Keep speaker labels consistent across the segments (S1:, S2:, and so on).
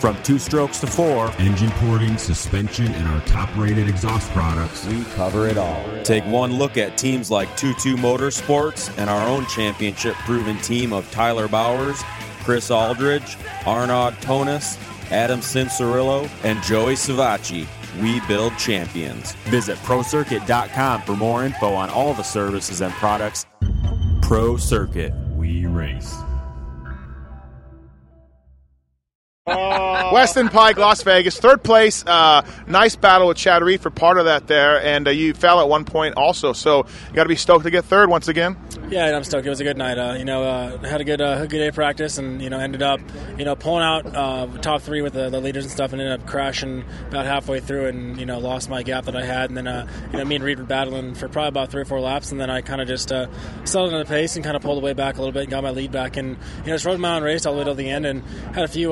S1: From two strokes to four,
S2: engine porting, suspension, and our top rated exhaust products,
S3: we cover it all.
S4: Take one look at teams like 22 Motorsports and our own championship proven team of Tyler Bowers, Chris Alldredge, Arnaud Tonus, Adam Cianciarulo, and Joey Savatgy. We build champions.
S1: Visit ProCircuit.com for more info on all the services and products. Pro Circuit.
S2: We race.
S5: Weston Peick, Las Vegas, third place. Uh, nice battle with Chad Reed for part of that there, and uh, you fell at one point also. So you got to be stoked to get third once again.
S6: Yeah, I'm stoked. It was a good night. Uh, you know, uh, had a good uh, good day of practice, and you know, ended up you know pulling out uh, top three with the, the, leaders and stuff, and ended up crashing about halfway through, and you know, lost my gap that I had, and then you know, me and Reed were battling for probably about three or four laps, and then I kind of just settled in the pace and kind of pulled away back a little bit and got my lead back, and you know, just rode my own race all the way till the end, and had a few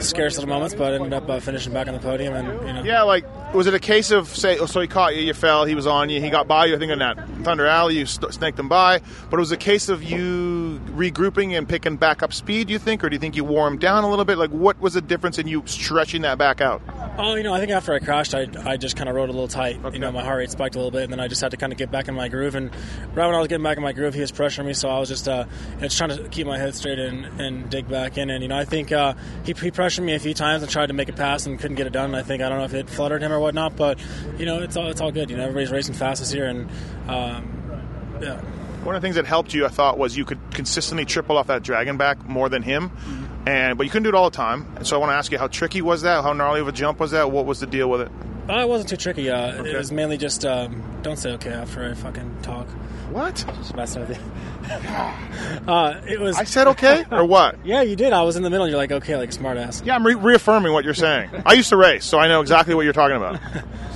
S6: scarce little moments, but ended up uh, finishing back on the podium. And you know.
S5: yeah, like was it a case of say, oh, so he caught you, you fell, he was on you, he got by you. I think in that Thunder Alley, you snaked him by. But it was a case of you regrouping and picking back up speed. Do you think, or do you think you wore him down a little bit? Like, what was the difference in you stretching that back out?
S6: Oh, you know, I think after I crashed, I, I just kind of rode a little tight. Okay. You know, my heart rate spiked a little bit, and then I just had to kind of get back in my groove. And right when I was getting back in my groove, he was pressuring me, so I was just uh, you know, just trying to keep my head straight and, and dig back in. And you know, I think uh, he, he pressured me a few times and tried to make a pass and couldn't get it done. And I think I don't know if it fluttered him or whatnot, but you know, it's all it's all good. You know, everybody's racing fast this year, and um, yeah.
S5: One of the things that helped you, I thought, was you could consistently triple off that dragon back more than him. Mm-hmm and but you couldn't do it all the time. And so I want to ask you, how tricky was that? How gnarly of a jump was that? What was the deal with it?
S6: Uh, it wasn't too tricky. Uh, okay. It was mainly just um, don't say okay after I fucking talk.
S5: What?
S6: Just messing with you. uh, it was.
S5: I said okay or what?
S6: yeah, you did. I was in the middle. and You're like okay, like smartass.
S5: Yeah, I'm re- reaffirming what you're saying. I used to race, so I know exactly what you're talking about.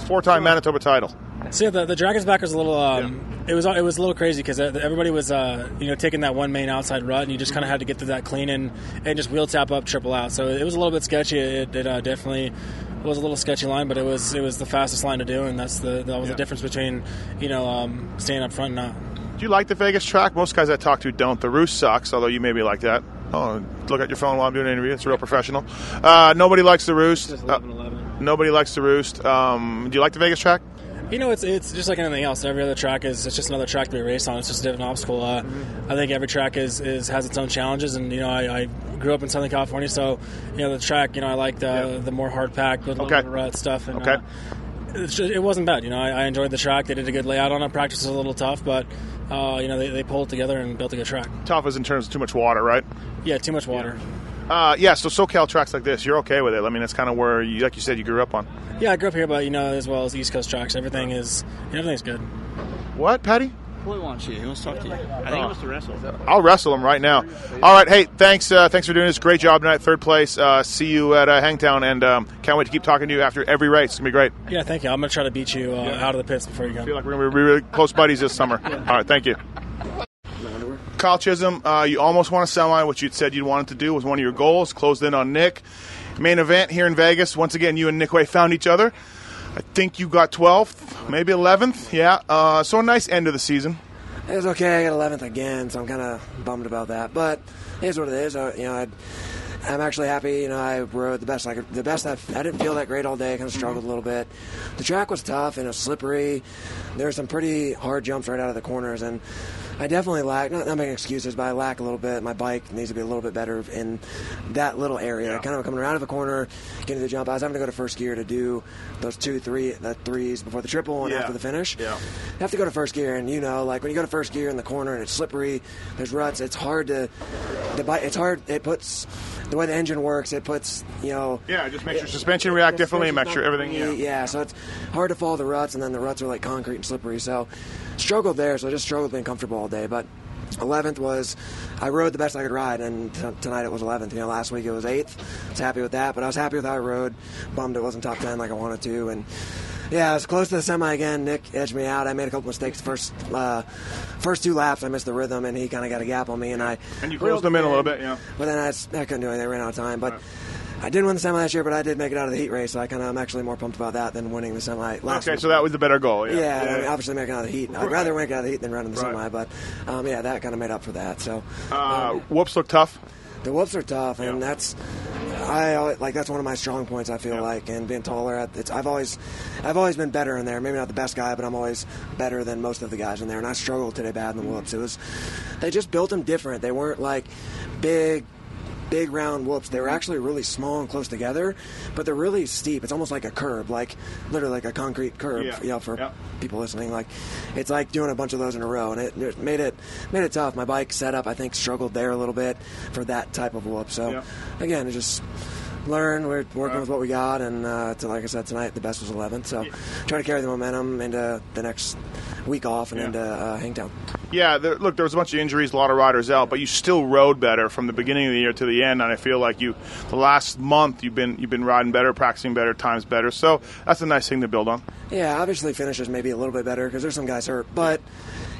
S5: Four-time Manitoba title.
S6: So yeah, the, the Dragon's back was a little. Um, yeah. It was it was a little crazy because everybody was uh, you know taking that one main outside rut, and you just kind of had to get through that clean and and just wheel tap up, triple out. So it was a little bit sketchy. It, it uh, definitely was a little sketchy line, but it was it was the fastest line to do, and that's the that was yeah. the difference between you know um, staying up front and not.
S5: Do you like the Vegas track? Most guys I talk to don't. The roost sucks, although you may be like that. Oh, look at your phone while I'm doing an interview. It's real professional. Uh, nobody likes the roost. 11, 11. Uh, nobody likes the roost. Um, do you like the Vegas track?
S6: You know, it's it's just like anything else. Every other track is it's just another track to be raced on. It's just a different obstacle. Uh, mm-hmm. I think every track is, is has its own challenges, and you know, I, I, grew up in Southern California, so you know the track. You know, I like the yeah. the more hard packed, with okay. rut stuff. And,
S5: okay.
S6: Uh, it wasn't bad. You know, I, I, enjoyed the track. They did a good layout on it. Practice was a little tough, but uh, you know they, they pulled it together and built a good track.
S5: Tough is in terms of too much water, right?
S6: Yeah, too much water.
S5: Yeah. Uh, yeah, so SoCal tracks like this, you're okay with it. I mean, that's kind of where, you, like you said, you grew up on.
S6: Yeah, I grew up here, but you know, as well as East Coast tracks, everything is everything's good.
S5: What, Patty?
S7: Boy wants you. He wants to talk to you. I think oh. he wants to wrestle.
S5: I'll wrestle him right now. All right. Hey, thanks. Uh, thanks for doing this. Great job tonight. Third place. Uh, see you at uh, Hangtown, and um, can't wait to keep talking to you after every race. It's gonna be great.
S6: Yeah, thank you. I'm gonna try to beat you uh, yeah. out of the pits before you go.
S5: I feel like we're gonna be really close buddies this summer. yeah. All right. Thank you. Kyle Chisholm, uh, you almost won a semi, which you'd said you wanted to do was one of your goals. Closed in on Nick. Main event here in Vegas. Once again, you and Nick Wey found each other. I think you got 12th, maybe 11th. Yeah. Uh, so a nice end of the season.
S8: It was okay. I got 11th again, so I'm kind of bummed about that. But it is what it is. Uh, you know, i am actually happy. You know, I rode the best I could. The best I, I didn't feel that great all day. Kind of struggled a little bit. The track was tough and it was slippery. There were some pretty hard jumps right out of the corners, and I definitely lack, not, not making excuses, but I lack a little bit. My bike needs to be a little bit better in that little area. Yeah. Kind of coming around of a corner, getting to the jump. I was having to go to first gear to do those two, three, the threes before the triple and yeah. after the finish.
S5: Yeah.
S8: You have to go to first gear, and you know, like when you go to first gear in the corner and it's slippery, there's ruts. It's hard to the bike. It's hard. It puts the way the engine works. It puts you know.
S5: Yeah, it just makes your suspension react differently. Makes sure everything. Yeah.
S8: yeah. So it's hard to follow the ruts, and then the ruts are like concrete and slippery. So struggled there, so I just struggled being comfortable all day. But 11th was I rode the best I could ride, and t- tonight it was 11th. You know, last week it was 8th. I was happy with that, but I was happy with how I rode. Bummed it wasn't top 10 like I wanted to, and Yeah, I was close to the semi again. Nick edged me out. I made a couple mistakes first uh, first two laps. I missed the rhythm, and he kind of got a gap on me, and I
S5: And you closed them in a little bit, yeah.
S8: But then I, I couldn't do anything. I ran out of time. But I didn't win the semi last year, but I did make it out of the heat race. So I kind of I'm actually more pumped about that than winning the semi last.
S5: Okay,
S8: week.
S5: so that was the better goal. Yeah,
S8: Yeah, I mean, obviously making out of the heat. I'd rather make it out of the heat than running the
S5: Right.
S8: semi, but um, yeah, that kind of made up for that. So
S5: Uh, whoops look tough.
S8: the whoops are tough, and
S5: Yeah.
S8: that's I always- like that's one of my strong points. I feel
S5: Yeah.
S8: like, and being taller, it's I've always I've always been better in there. Maybe not the best guy, but I'm always better than most of the guys in there. And I struggled today bad in the whoops. It was they just built them different. They weren't like big. Big round whoops. They were actually really small and close together, but they're really steep. It's almost like a curb, like literally like a concrete curb.
S5: Yeah.
S8: You know, for
S5: Yeah.
S8: people listening, like it's like doing a bunch of those in a row, and it, it made it made it tough. My bike setup, I think, struggled there a little bit for that type of whoop. So
S5: Yeah.
S8: again, it just learn. We're working with what we got, and uh, to, like I said tonight, the best was 11. So try to carry the momentum into the next week off and
S5: Yeah.
S8: into uh, Hangtown.
S5: Yeah, there, look, there was a bunch of injuries, a lot of riders out, but you still rode better from the beginning of the year to the end. And I feel like you, the last month, you've been you've been riding better, practicing better, times better. So that's a nice thing to build on.
S8: Yeah, obviously finishes maybe a little bit better because there's some guys hurt, but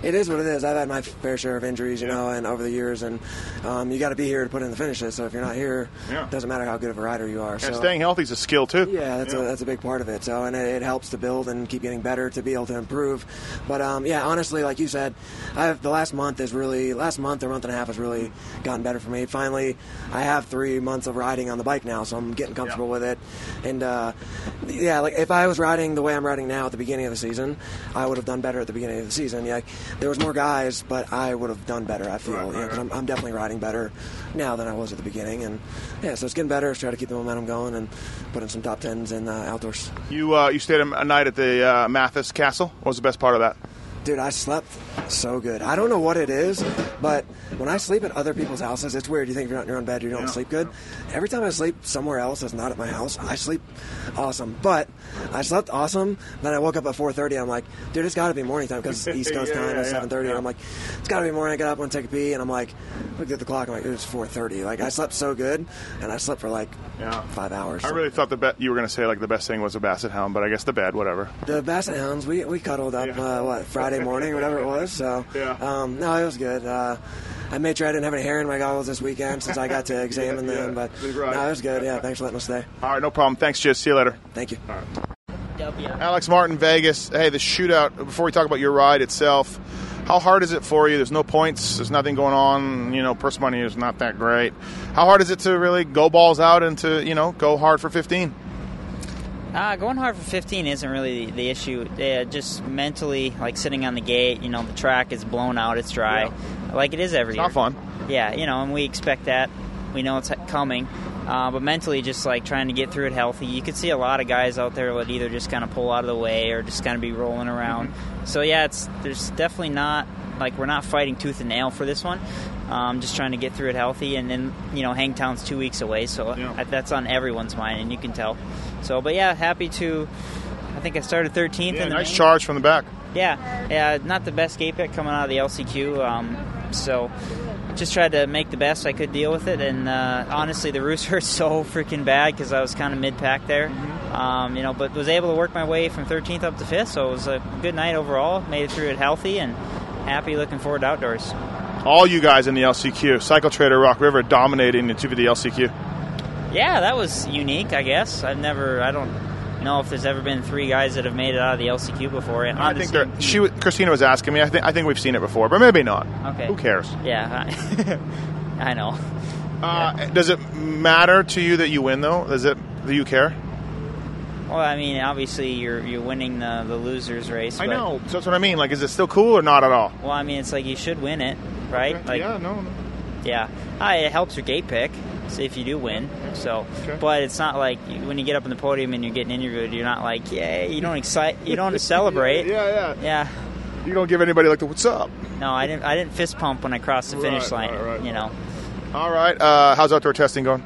S8: it is what it is. I've had my fair share of injuries, you know, and over the years, and um, you got to be here to put in the finishes. So if you're not here,
S5: Yeah.
S8: it doesn't matter how good of a rider you are.
S5: And
S8: so
S5: staying healthy is a skill too.
S8: Yeah, that's a that's a big part of it. So, and it, it helps to build and keep getting better to be able to improve. But um, yeah, honestly, like you said, I've the last month is really last month or month and a half has really gotten better for me. Finally, I have three months of riding on the bike now, so I'm getting comfortable with it. And uh, yeah, like if I was riding the way I'm riding now at the beginning of the season, I would have done better at the beginning of the season. Yeah, there was more guys, but I would have done better. I feel,
S5: Right, right,
S8: I'm, I'm definitely riding better now than I was at the beginning. And yeah, so it's getting better. Try to keep the momentum going and put in some top tens in uh, outdoors.
S5: You uh, you stayed a, a night at the uh, Matthes Castle. What was the best part of that?
S8: Dude, I slept so good. I don't know what it is, but when I sleep at other people's houses, it's weird. You think if you're not in your own bed, you don't
S5: Yeah.
S8: sleep good. Every time I sleep somewhere else that's not at my house, I sleep awesome. But I slept awesome. Then I woke up at 4:30. I'm like, dude, it's got to be morning time because East Coast
S5: Yeah,
S8: time is
S5: yeah,
S8: 7:30.
S5: yeah.
S8: And I'm like, it's got to be morning. I get up and take a pee, and I'm like, look at the clock. I'm like, it was 4:30. Like I slept so good, and I slept for like five hours.
S5: I really thought the be- you were going to say like the best thing was a basset hound, but I guess the bed, whatever.
S8: The Basset Hounds, we, we cuddled up, uh, what, Friday morning, whatever it was. So,
S5: Yeah.
S8: um, no, it was good. Uh, I made sure I didn't have any hair in my goggles this weekend since I got to examine
S5: Yeah,
S8: them. But
S5: right.
S8: no, it was good. Yeah, thanks for letting us stay.
S5: All right, no problem. Thanks, Jis. See you later.
S8: Thank you.
S5: Alex Martin, Vegas. Hey, the shootout. Before we talk about your ride itself, how hard is it for you? There's no points. There's nothing going on. You know, purse money is not that great. How hard is it to really go balls out and to you know go hard for 15?
S3: Uh, going hard for 15 isn't really the, the issue. Uh, just mentally, like sitting on the gate, you know, the track is blown out, it's dry, like it is every
S5: It's
S3: year.
S5: not fun.
S3: Yeah, you know, and we expect that. We know it's coming. Uh, but mentally, just like trying to get through it healthy. You could see a lot of guys out there would either just kind of pull out of the way or just kind of be rolling around.
S5: Mm-hmm.
S3: So yeah, it's there's definitely not like we're not fighting tooth and nail for this one. Um, just trying to get through it healthy, and then you know Hangtown's two weeks away, so
S5: Yeah.
S3: that's on everyone's mind, and you can tell. So, but yeah, happy to. I think I started 13th
S5: Yeah,
S3: in the
S5: nice
S3: main.
S5: charge from the back.
S3: Yeah, yeah, not the best gate pick coming out of the LCQ. Um, so just tried to make the best I could deal with it. And uh, honestly, the roost hurt so freaking bad because I was kind of mid pack there. Um, you know, but was able to work my way from 13th up to 5th. So it was a good night overall. Made it through it healthy and happy. Looking forward to outdoors.
S5: All you guys in the LCQ, Cycle Trader, Rock River, dominating the 2 the LCQ.
S3: Yeah, that was unique. I guess I've never. I don't know if there's ever been three guys that have made it out of the LCQ before. And
S5: I
S3: the
S5: think
S3: same
S5: they're-
S3: team.
S5: she, Christina was asking me. I think I think we've seen it before, but maybe not.
S3: Okay.
S5: Who cares?
S3: Yeah, I, I know.
S5: Uh, Does it matter to you that you win though? Does it? Do you care?
S3: Well, I mean, obviously you're you're winning the the losers race.
S5: I
S3: but-
S5: know. So that's what I mean. Like, is it still cool or not at all?
S3: Well, I mean, it's like you should win it, right? Like,
S5: yeah. No. no.
S3: yeah. Ah, it helps your gate pick. So if you do win, so,
S5: Okay.
S3: but it's not like when you get up on the podium and you're getting interviewed, you're not like, yeah, You don't excite, you don't celebrate.
S5: Yeah, yeah.
S3: Yeah.
S5: You don't give anybody like the what's up.
S3: No, I didn't. I didn't fist pump when I crossed the finish
S5: Right,
S3: line.
S5: right, right.
S3: You know.
S5: All right. Uh, how's outdoor testing going?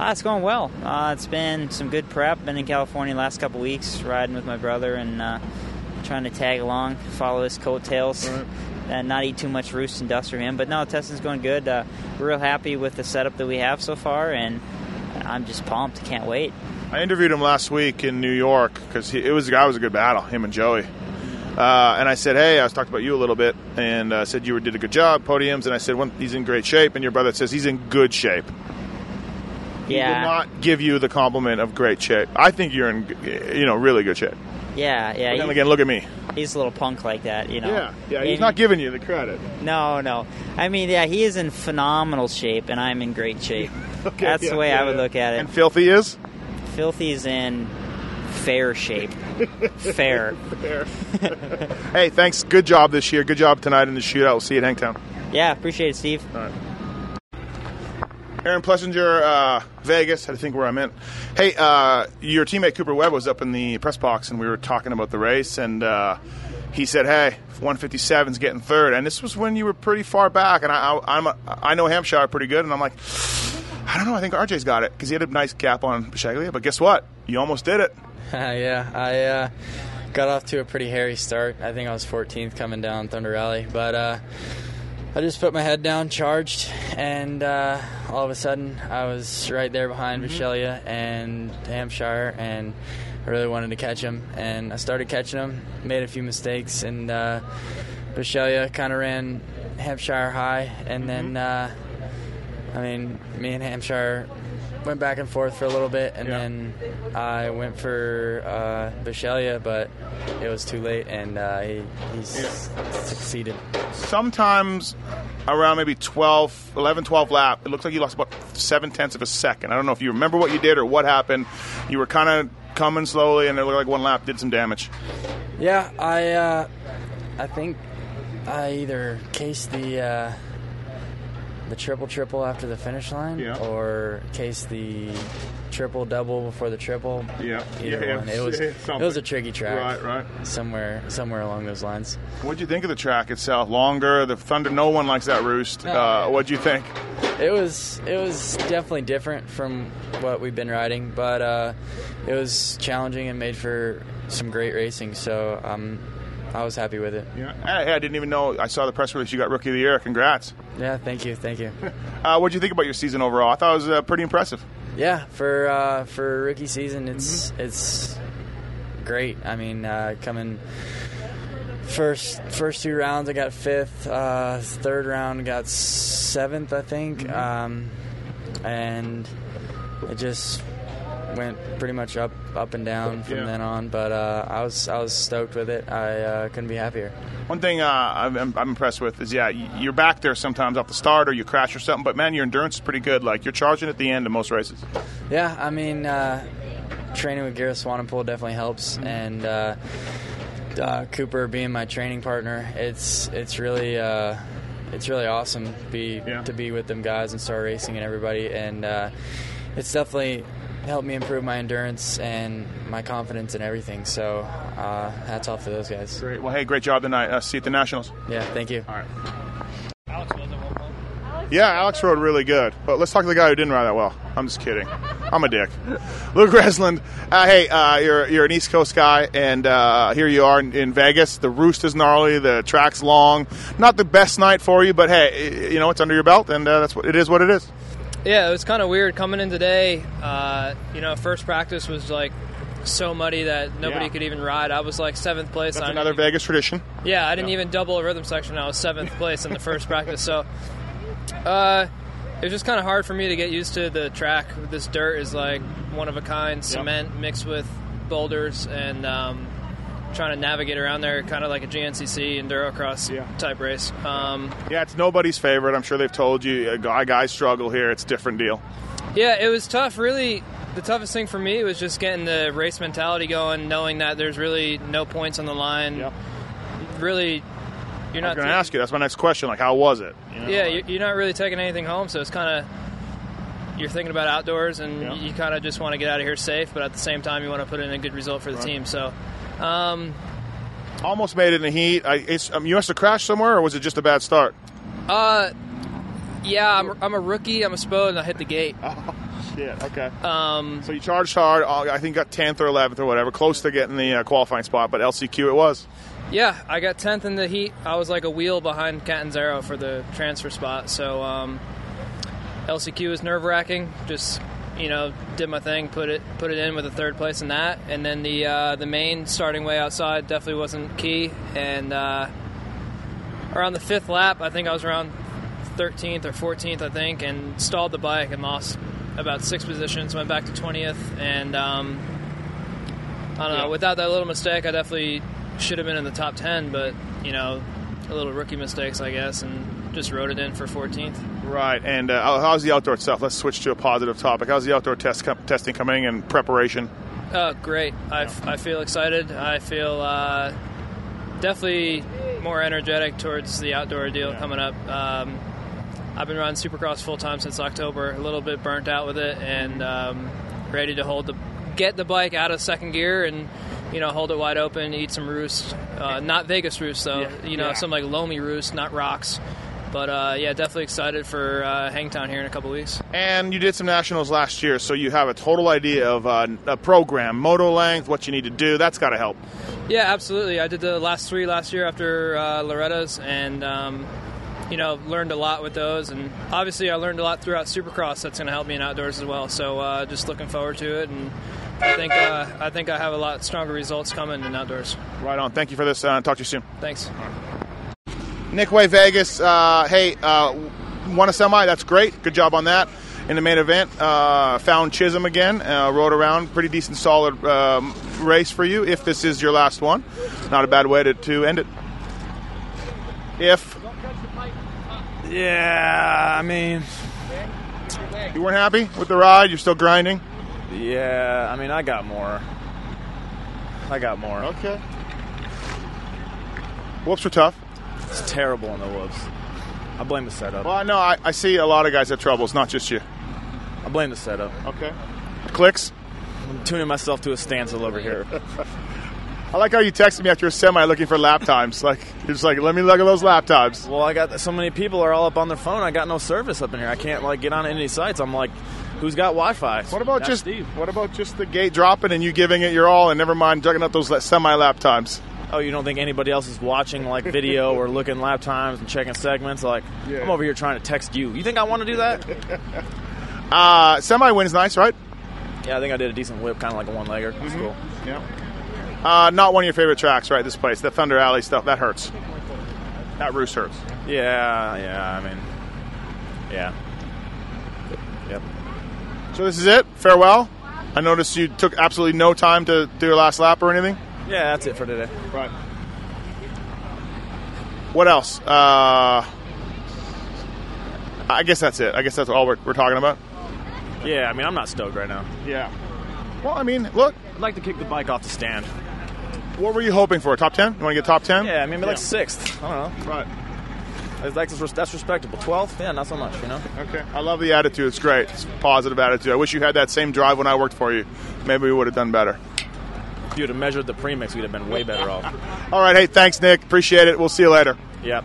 S3: Ah, it's going well. Uh, it's been some good prep. Been in California the last couple weeks, riding with my brother and uh, trying to tag along, follow his coattails, and not eat too much roost and dust from him. But no, testing's going good. Uh, we're real happy with the setup that we have so far, and I'm just pumped. Can't wait.
S5: I interviewed him last week in New York because it was I was a good battle, him and Joey. Uh, and I said, hey, I was talking about you a little bit, and uh, said you were, did a good job, podiums, and I said well, he's in great shape, and your brother says he's in good shape. He will
S3: Yeah,
S5: not give you the compliment of great shape. I think you're in, you know, really good shape.
S3: yeah, yeah.
S5: But then again, look at me.
S3: he's a little punk like that, you know.
S5: Yeah, yeah. He's
S3: And-
S5: not giving you the credit.
S3: No, no. I mean, yeah, he is in phenomenal shape, and I'm in great shape.
S5: Okay,
S3: That's
S5: yeah,
S3: the way
S5: yeah,
S3: I would
S5: yeah.
S3: look at it.
S5: And filthy is.
S3: Filthy's in fair shape. fair.
S5: Hey, thanks. Good job this year. Good job tonight in the shootout. We'll see you at Hangtown.
S3: Yeah, appreciate it, Steve.
S5: Aaron Plessinger, uh, Vegas. Had to think where I meant. Hey, uh, your teammate Cooper Webb was up in the press box, and we were talking about the race, and uh, he said, "Hey, 157's getting third. and this was when you were pretty far back, and I, I, I'm a, I know Hampshire pretty good, and I'm like, I don't know. I think RJ's got it because he had a nice gap on Bisceglia, but guess what? You almost did it.
S9: yeah, I uh, got off to a pretty hairy start. I think I was 14th coming down Thunder Alley, but uh, I just put my head down, charged, and uh, all of a sudden I was right there behind mm and Hampshire, and I really wanted to catch him. And I started catching him, made a few mistakes, and uh, kind of ran Hampshire high, and then uh, I mean, me and Hampshire went back and forth for a little bit, and
S5: Yeah.
S9: then I went for uh, Bisceglia, but it was too late, and uh, he, he s- succeeded.
S5: Sometimes around maybe 12, 11, 12 lap, it looks like you lost about seven tenths of a second. I don't know if you remember what you did or what happened. You were kind of coming slowly, and it looked like one lap did some damage.
S9: Yeah, I uh, I think I either cased the uh, the triple triple after the finish line,
S5: Yeah.
S9: or case the triple double before the triple.
S5: Yeah.
S9: Either
S5: Yeah,
S9: one.
S5: yeah,
S9: It was it was a tricky track.
S5: Right, right.
S9: Somewhere somewhere along those lines.
S5: What'd you think of the track itself? Longer, the Thunder. No one likes that roost.
S9: Oh,
S5: Uh, what'd you think?
S9: It was it was definitely different from what we've been riding, but uh, it was challenging and made for some great racing. So um, I was happy with it.
S5: Yeah. Hey, I didn't even know. I saw the press release. You got Rookie of the Year. Congrats.
S9: Yeah, thank you, thank you.
S5: Uh, what'd you think about your season overall? I thought it was uh, pretty impressive.
S9: Yeah, for uh, for rookie season, it's it's great. I mean, uh, coming first first two rounds, I got fifth. Uh, third round, got seventh, I think, um, and it just went pretty much up up and down from
S5: Yeah.
S9: then on. But uh, I was I was stoked with it. I uh, couldn't be happier.
S5: One thing uh, I'm, I'm impressed with is, yeah, you're back there sometimes off the start or you crash or something, but man, your endurance is pretty good. Like, you're charging at the end of most races.
S9: Yeah, I mean, uh, training with Gareth Swanepoel definitely helps, and uh, uh, Cooper being my training partner, it's it's really uh, it's really awesome to be
S5: Yeah.
S9: to be with them guys and start racing and everybody, and uh, it's definitely helped me improve my endurance and my confidence and everything. So uh, hats off to those guys.
S5: Great. Well, hey, great job tonight. Uh, see you at the Nationals.
S9: Yeah, thank you.
S5: All right. Yeah, Alex rode really good. But let's talk to the guy who didn't ride that well. I'm just kidding. I'm a dick. Luke Renzland. Uh, hey, uh, you're you're an East Coast guy, and uh, here you are in, in Vegas. The roost is gnarly. The track's long. Not the best night for you, but hey, you know it's under your belt, and uh, that's what it is. What it is.
S10: Yeah, it was kind of weird coming in today. Uh, you know, first practice was like so muddy that nobody
S5: Yeah.
S10: could even ride. I was like seventh place.
S5: That's another
S10: didn't
S5: Vegas tradition.
S10: yeah, I didn't
S5: Yeah.
S10: even double a rhythm section. I was seventh place in the first practice. So, uh, it was just kind of hard for me to get used to the track. This dirt is like one of a kind cement mixed with boulders and. Um, Trying to navigate around there, kind of like a GNCC endurocross
S5: Yeah.
S10: type race. Um,
S5: Yeah, it's nobody's favorite. I'm sure they've told you. Uh, guy guys struggle here. It's a different deal.
S10: Yeah, it was tough. Really, the toughest thing for me was just getting the race mentality going, knowing that there's really no points on the line.
S5: Yep.
S10: Really, you're not.
S5: going to ask you. That's my next question. Like, how was it? You know,
S10: yeah,
S5: like-
S10: you- you're not really taking anything home, so it's kind of you're thinking about outdoors, and
S5: Yeah.
S10: you kind of just want to get out of here safe, but at the same time, you want to put in a good result for the
S5: Right.
S10: team. So. Um,
S5: almost made it in the heat. I, it's, um, you must have crashed somewhere, or was it just a bad start?
S10: uh, yeah, I'm, I'm a rookie. I'm a spode, and I hit the gate.
S5: Yeah. Okay.
S10: Um,
S5: So you charged hard. uh, I think got 10th or 11th or whatever, close to getting the uh, qualifying spot, but LCQ it was.
S10: Yeah, I got 10th in the heat. I was like a wheel behind Catanzaro for the transfer spot. So um, LCQ is nerve wracking. Just you know, did my thing, put it put it in with a third place in that, and then the uh, the main starting way outside definitely wasn't key. And uh, around the fifth lap, I think I was around 13th or 14th, I think, and stalled the bike and lost about six positions. Went back to 20th, and um, I don't know. Without that little mistake, I definitely should have been in the top 10, but you know, a little rookie mistakes, I guess, and just wrote it in for 14th.
S5: Right, and uh, how's the outdoor stuff? Let's switch to a positive topic. How's the outdoor test com- testing coming and preparation?
S10: Uh, great. I, f- I feel excited. I feel uh, definitely more energetic towards the outdoor deal coming up. Um, I've been running Supercross full time since October. A little bit burnt out with it, and um, ready to hold the get the bike out of second gear and you know hold it wide open, eat some roost. Uh, not Vegas roost though.
S5: Yeah.
S10: You know
S5: Yeah.
S10: some like loamy roost, not rocks. But uh, yeah, definitely excited for uh, Hangtown here in a couple weeks.
S5: And you did some nationals last year, so you have a total idea of uh, a program, moto length, what you need to do. That's got to help.
S10: Yeah, absolutely. I did the last three last year after uh, Loretta's, and um, you know learned a lot with those. And obviously, I learned a lot throughout Supercross. That's going to help me in outdoors as well. So uh, just looking forward to it, and I think uh, I think I have a lot stronger results coming in outdoors.
S5: Right on. Thank you for this. Uh, talk to you soon.
S10: Thanks.
S5: Nick Wey Vegas. Uh, hey, uh, won a semi. That's great. Good job on that. In the main event, uh, found Chisholm again. Uh, rode around. Pretty decent, solid um, race for you. If this is your last one, not a bad way to, to end it. If
S11: Yeah, I mean,
S5: you weren't happy with the ride, you're still grinding.
S11: yeah, I mean, I got more. I got more.
S5: Okay. Whoops are tough.
S11: It's terrible on the whoops. I blame the setup.
S5: Well, no, I, I see a lot of guys have troubles, not just you.
S11: I blame the setup.
S5: Okay. Clicks.
S11: I'm tuning myself to a standstill over here.
S5: I like how you texted me after a semi looking for lap times. Like you're just like, let me look at those lap times.
S11: Well, I got so many people are all up on their phone. I got no service up in here. I can't like get on any sites. I'm like, who's got Wi-Fi?
S5: What about
S11: That's
S5: just
S11: Steve.
S5: what about just the gate dropping and you giving it your all and never mind jugging up those semi lap times?
S11: Oh, you don't think anybody else is watching like video or looking lap times and checking segments? Like,
S5: Yeah.
S11: I'm over here trying to text you. You think I want to do that?
S5: Uh, semi win's nice, right?
S11: yeah, I think I did a decent whip, kind of like a one-legger. It's cool.
S5: Yeah. Uh, not one of your favorite tracks, right? This place, the Thunder Alley stuff, that hurts. That roost hurts.
S11: Yeah, yeah. I mean, yeah. Yep.
S5: So this is it. Farewell. I noticed you took absolutely no time to do your last lap or anything.
S11: Yeah, that's it for today.
S5: Right. What else? Uh, I guess that's it. I guess that's all we're, we're talking about.
S11: Yeah, I mean, I'm not stoked right now.
S5: Yeah. Well, I mean, look.
S11: I'd like to kick the bike off the stand.
S5: What were you hoping for? Top ten? You want to get top ten?
S11: Yeah, I mean, like sixth. I don't know.
S5: Right.
S11: That's, that's, that's respectable. Twelfth? Yeah, not so much. You know.
S5: Okay. I love the attitude. It's great. It's a positive attitude. I wish you had that same drive when I worked for you. Maybe we would have done better.
S11: If you would have measured the premix, we'd have been way better off.
S5: All right. Hey, thanks, Nick. Appreciate it. We'll see you later.
S11: Yep.